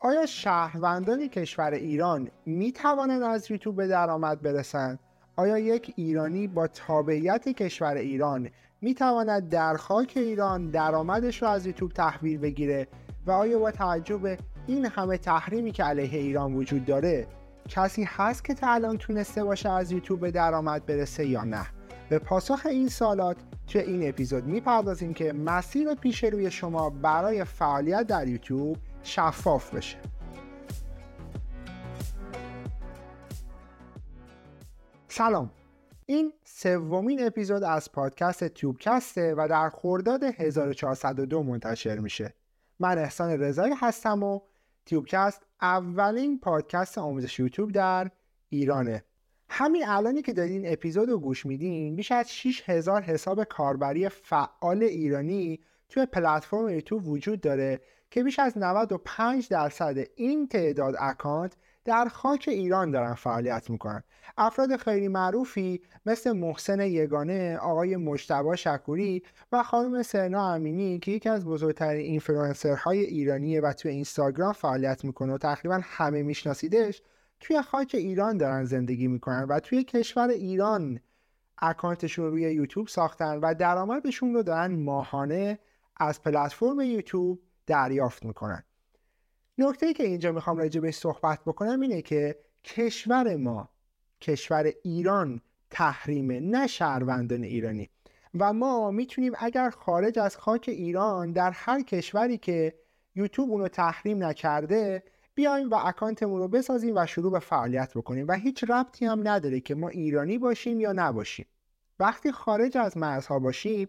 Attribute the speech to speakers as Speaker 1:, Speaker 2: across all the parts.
Speaker 1: آیا شهروندان کشور ایران می توانند از یوتیوب به درآمد برسند؟ آیا یک ایرانی با تابعیت کشور ایران می تواند در خاک ایران درآمدش را از یوتیوب تحویل بگیره و آیا با توجه به این همه تحریمی که علیه ایران وجود داره کسی هست که تا الان تونسته باشه از یوتیوب به درآمد برسه یا نه به پاسخ این سالات توی این اپیزود می‌پردازیم که مسیر پیش روی شما برای فعالیت در یوتیوب شفاف بشه. سلام. این سومین اپیزود از پادکست تیوبکسته و در خرداد 1402 منتشر میشه. من احسان رضایی هستم و تیوبکست اولین پادکست آموزش یوتیوب در ایرانه. همین الانی که دارین این اپیزود رو گوش میدین بیش از 6000 حساب کاربری فعال ایرانی توی پلتفرم یوتیوب وجود داره که بیش از 95 درصد این تعداد اکانت در خاک ایران دارن فعالیت می‌کنن. افراد خیلی معروفی مثل محسن یگانه آقای مجتبا شکوری و خانم سرنا امینی که یکی از بزرگترین اینفلوئنسرهای ایرانیه و توی اینستاگرام فعالیت می‌کنه و تقریبا همه میشناسیدش توی خاک ایران دارن زندگی می‌کنن و توی کشور ایران اکانتشون روی یوتیوب ساختن و درآمدشون رو دارن ماهانه از پلتفرم یوتیوب دریافت می‌کنن. نکته ای که اینجا می‌خوام راجع به صحبت بکنم اینه که کشور ما کشور ایران تحریمه نه شهروندان ایرانی. و ما می‌تونیم اگر خارج از خاک ایران در هر کشوری که یوتیوب اونو تحریم نکرده بیایم و اکانتمون رو بسازیم و شروع به فعالیت بکنیم. و هیچ ربطی هم نداره که ما ایرانی باشیم یا نباشیم. وقتی خارج از مرزها باشیم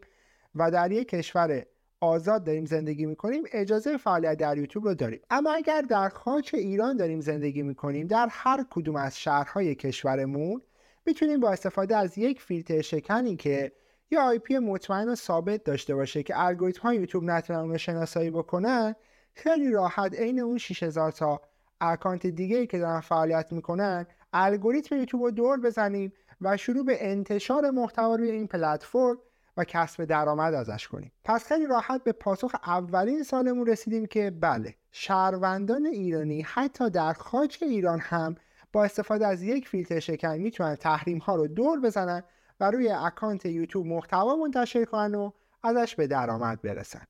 Speaker 1: و در یک کشور آزاد داریم زندگی می‌کنیم اجازه فعالیت در یوتیوب رو داریم. اما اگر در خاک ایران داریم زندگی می‌کنیم در هر کدوم از شهرهای کشورمون می‌تونیم با استفاده از یک فیلتر شکنی که یا آی مطمئن و ثابت داشته باشه که الگوریتم های یوتیوب نتونن اون شناسایی بکنن خیلی راحت عین اون 6000 تا اکانت دیگه ای که دارن فعالیت می‌کنن الگوریتم یوتیوب رو دور بزنیم و شروع به انتشار محتوا روی این پلتفرم و کسب درآمد ازش کنیم. پس خیلی راحت به پاسخ اولین سالمون رسیدیم که بله شهروندان ایرانی حتی در خاک ایران هم با استفاده از یک فیلتر شکن می‌تونن تحریم ها رو دور بزنن و روی اکانت یوتیوب محتوا منتشر کنن و ازش به درآمد برسن.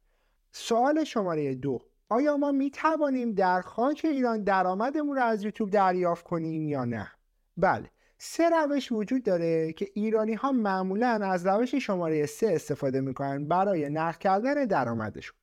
Speaker 1: سوال شماره دو آیا ما می توانیم در خاک ایران درآمدمون رو از یوتیوب دریافت کنیم یا نه؟ بله سه روش وجود داره که ایرانی ها معمولا از روش شماره سه استفاده می‌کنن برای نقل کردن درآمدشون.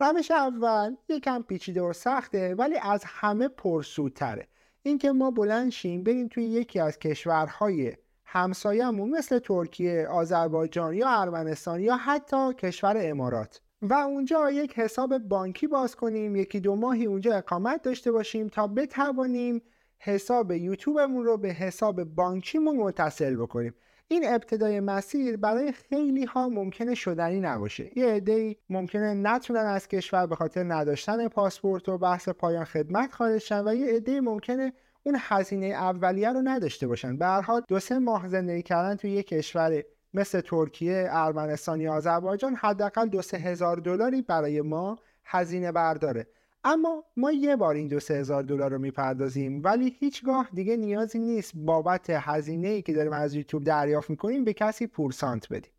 Speaker 1: روش اول یکم پیچیده و سخته ولی از همه پرسودتره. اینکه ما بلند شیم بریم توی یکی از کشورهای همسایه‌مون مثل ترکیه، آذربایجان یا ارمنستان یا حتی کشور امارات. و اونجا یک حساب بانکی باز کنیم یکی دو ماهی اونجا اقامت داشته باشیم تا بتوانیم حساب یوتیوبمون رو به حساب بانکیمون متصل بکنیم. این ابتدای مسیر برای خیلی ها ممکنه شدنی نباشه. یه عده ممکنه نتونن از کشور به خاطر نداشتن پاسپورت و بحث پایان خدمت خارج و یه عده ممکنه اون هزینه اولیه رو نداشته باشن. به هر حال دو سه ماه زندگی کردن توی یه کشور مثل ترکیه، ارمنستان یا آذربایجان حداقل دو سه هزار دلاری برای ما هزینه برداره. اما ما یه بار این دو سه هزار دلار رو می‌پردازیم ولی هیچگاه دیگه نیازی نیست بابت هزینه ای که داریم از یوتیوب دریافت می‌کنیم به کسی پورسانت بدیم.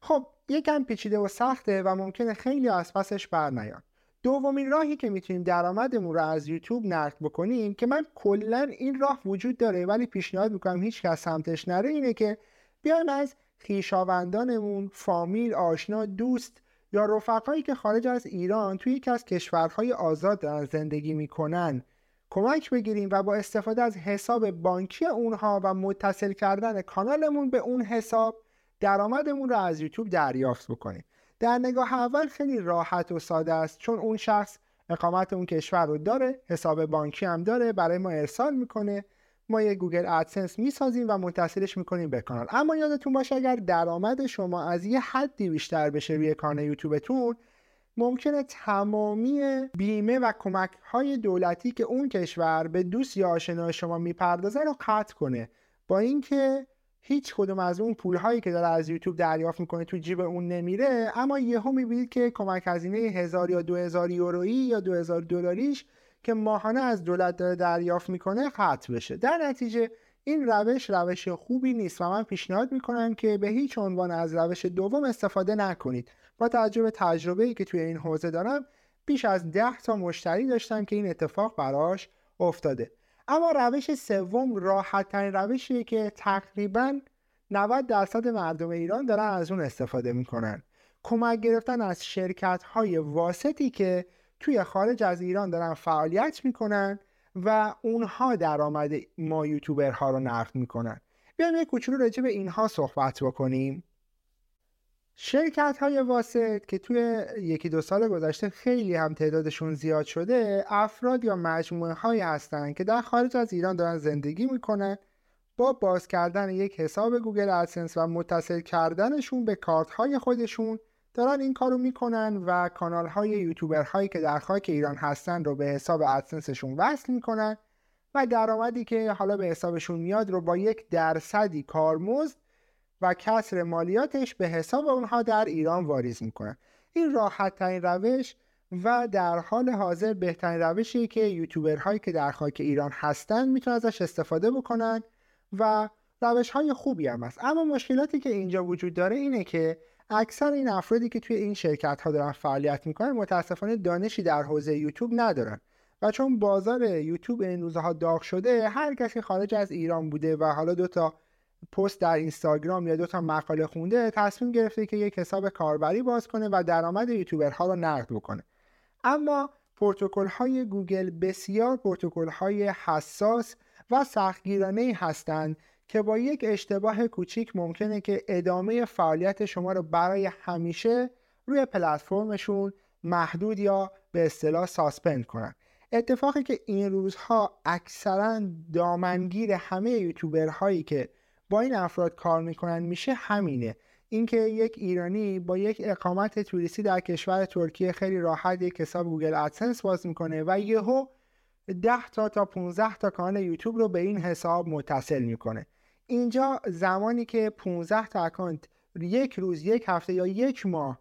Speaker 1: خب یکم پیچیده و سخته و ممکنه خیلی از پسش بر نیان دومین راهی که می‌تونیم درآمدمون رو از یوتیوب نقد بکنیم که من کلا این راه وجود داره ولی پیشنهاد می‌کنم هیچ کس سمتش نره اینه که بیایم از خیشاوندانمون فامیل آشنا دوست یا رفقایی که خارج از ایران توی یکی از کشورهای آزاد دارن زندگی می‌کنن کمک بگیریم و با استفاده از حساب بانکی اونها و متصل کردن کانالمون به اون حساب درآمدمون رو از یوتیوب دریافت بکنیم. در نگاه اول خیلی راحت و ساده است چون اون شخص اقامت اون کشور رو داره حساب بانکی هم داره برای ما ارسال می‌کنه ما یه گوگل ادسنس می‌سازیم و متصلش می‌کنیم به کانال. اما یادتون باشه اگر درآمد شما از یه حدی بیشتر بشه روی کانال یوتیوبتون ممکنه تمامی بیمه و کمک های دولتی که اون کشور به دوست یا آشنای شما می‌پردازه رو قطع کنه. با اینکه هیچ کدوم از اون پول هایی که داره از یوتیوب دریافت می‌کنه تو جیب اون نمیره اما یهو می‌بینید که کمک هزینه هزار یا دو هزار یورویی یا دو هزار دلاریش که ماهانه از دولت داره دریافت می‌کنه قطع بشه. در نتیجه این روش روش خوبی نیست و من پیشنهاد می‌کنم که به هیچ عنوان از روش دوم استفاده نکنید. با توجه به تجربه ای که توی این حوزه دارم بیش از ده تا مشتری داشتم که این اتفاق براش افتاده. اما روش سوم راحت ترین روشیه که تقریبا 90 درصد مردم ایران دارن از اون استفاده می‌کنن. کمک گرفتن از شرکت های واسطی که توی خارج از ایران دارن فعالیت می‌کنن و اونها درآمد ما یوتیوبرها رو نقد می‌کنن. بیایم یک کوچولو راجع به اینها صحبت بکنیم. شرکت های واسط که توی یکی دو سال گذشته خیلی هم تعدادشون زیاد شده افراد یا مجموعه هایی هستند که در خارج از ایران دارن زندگی می‌کنن با باز کردن یک حساب گوگل ادسنس و متصل کردنشون به کارت های خودشون دارن این کارو می‌کنن و کانال های یوتیوبر هایی که در خاک ایران هستن رو به حساب ادسنسشون وصل می‌کنن و درآمدی که حالا به حسابشون میاد رو با یک درصدی کارمزد و کسر مالیاتش به حساب اونها در ایران واریز می‌کنن. این راحت ترین روش و در حال حاضر بهترین روشی که یوتیوبرهایی که در خاک ایران هستن می‌تونن ازش استفاده بکنن و روش های خوبی هم هست. اما مشکلاتی که اینجا وجود داره اینه که اکثر این افرادی که توی این شرکت ها دارن فعالیت می‌کنن متاسفانه دانشی در حوزه یوتیوب ندارن. و چون بازار یوتیوب این روزها داغ شده هر کسی خارج از ایران بوده و حالا دو تا پست در اینستاگرام یا دو تا مقاله خونده تصمیم گرفته که یک حساب کاربری باز کنه و درآمد یوتیوبرها رو نقد بکنه. اما پروتکل های گوگل بسیار پروتکل های حساس و سختگیرانه هستند که با یک اشتباه کوچیک ممکنه که ادامه فعالیت شما رو برای همیشه روی پلتفرمشون محدود یا به اصطلاح suspend کنن. اتفاقی که این روزها اکثرا دامنگیر همه یوتیوبرهایی که با این افراد کار می‌کنن میشه همینه. اینکه یک ایرانی با یک اقامت توریستی در کشور ترکیه خیلی راحت یک حساب گوگل ادسنس باز می‌کنه و یهو 10 تا تا 15 تا کانال یوتیوب رو به این حساب متصل می‌کنه. اینجا زمانی که 15 تا اکانت یک روز یک هفته یا یک ماه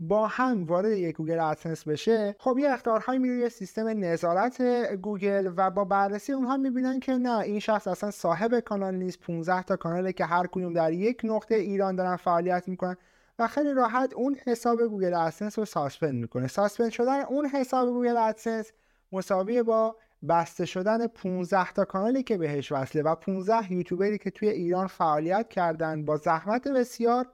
Speaker 1: با هم وارد یک گوگل ادسنس بشه خب یه اخطارهایی میره یه سیستم نظارت گوگل و با بررسی اونها می‌بینن که نه این شخص اصلا صاحب کانال نیست. 15 تا کاناله که هر کدوم در یک نقطه ایران دارن فعالیت می‌کنن و خیلی راحت اون حساب گوگل ادسنس رو suspend می‌کنه. suspend شدن اون حساب گوگل ادسنس مساوی با بسته شدن 15 تا کانالی که بهش وصله و 15 یوتیوبری که توی ایران فعالیت کردن با زحمت بسیار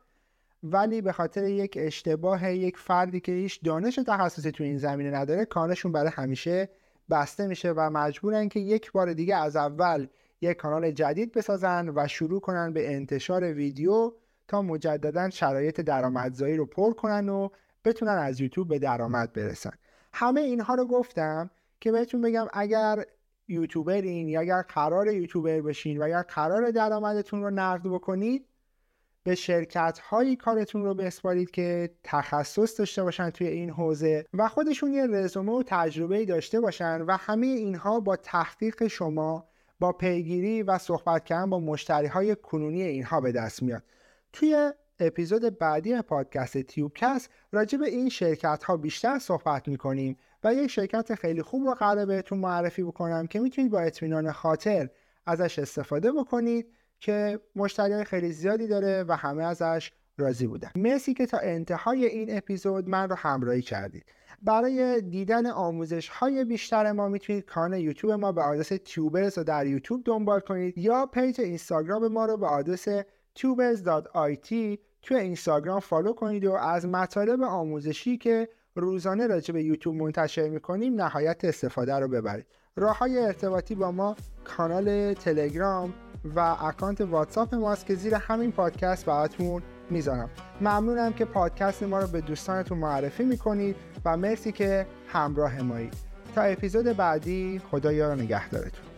Speaker 1: ولی به خاطر یک اشتباه یک فردی که هیچ دانش تخصصی توی این زمینه نداره کانالشون برای همیشه بسته میشه و مجبورن که یک بار دیگه از اول یک کانال جدید بسازن و شروع کنن به انتشار ویدیو تا مجددا شرایط درآمدزایی رو پر کنن و بتونن از یوتیوب به درآمد برسن. همه اینها رو گفتم که بهتون بگم اگر یوتیوبرین یا اگر قرار یوتیوبر بشین و اگر قرار درآمدتون رو نقد بکنید به شرکت هایی کارتون رو بسپارید که تخصص داشته باشن توی این حوزه و خودشون یه رزومه و تجربه داشته باشن و همه اینها با تحقیق شما با پیگیری و صحبت کردن با مشتری های کنونی اینها به دست میاد. توی اپیزود بعدی پادکست تیوبکست راجع به این شرکت ها بیشتر صحبت می‌کنیم و یک شرکت خیلی خوب رو قرار بهتون معرفی بکنم که می‌تونید با اطمینان خاطر ازش استفاده بکنید که مشتری خیلی زیادی داره و همه ازش راضی بودن. مرسی که تا انتهای این اپیزود من رو همراهی کردید. برای دیدن آموزش های بیشتر ما می‌تونید کانال یوتیوب ما به آدرس تیوبرز رو در یوتیوب دنبال کنید یا پیج اینستاگرام ما رو به آدرس tubers.it توی اینستاگرام follow کنید و از مطالب آموزشی که روزانه راجع به یوتیوب منتشر می‌کنیم نهایت استفاده رو ببرید. راه های ارتباطی با ما کانال تلگرام و اکانت واتساپ ماست که زیر همین پادکست براتون می‌ذارم. ممنونم که پادکست ما رو به دوستانتون معرفی می‌کنید و مرسی که همراه مایید تا اپیزود بعدی خدا یار نگهدارتون.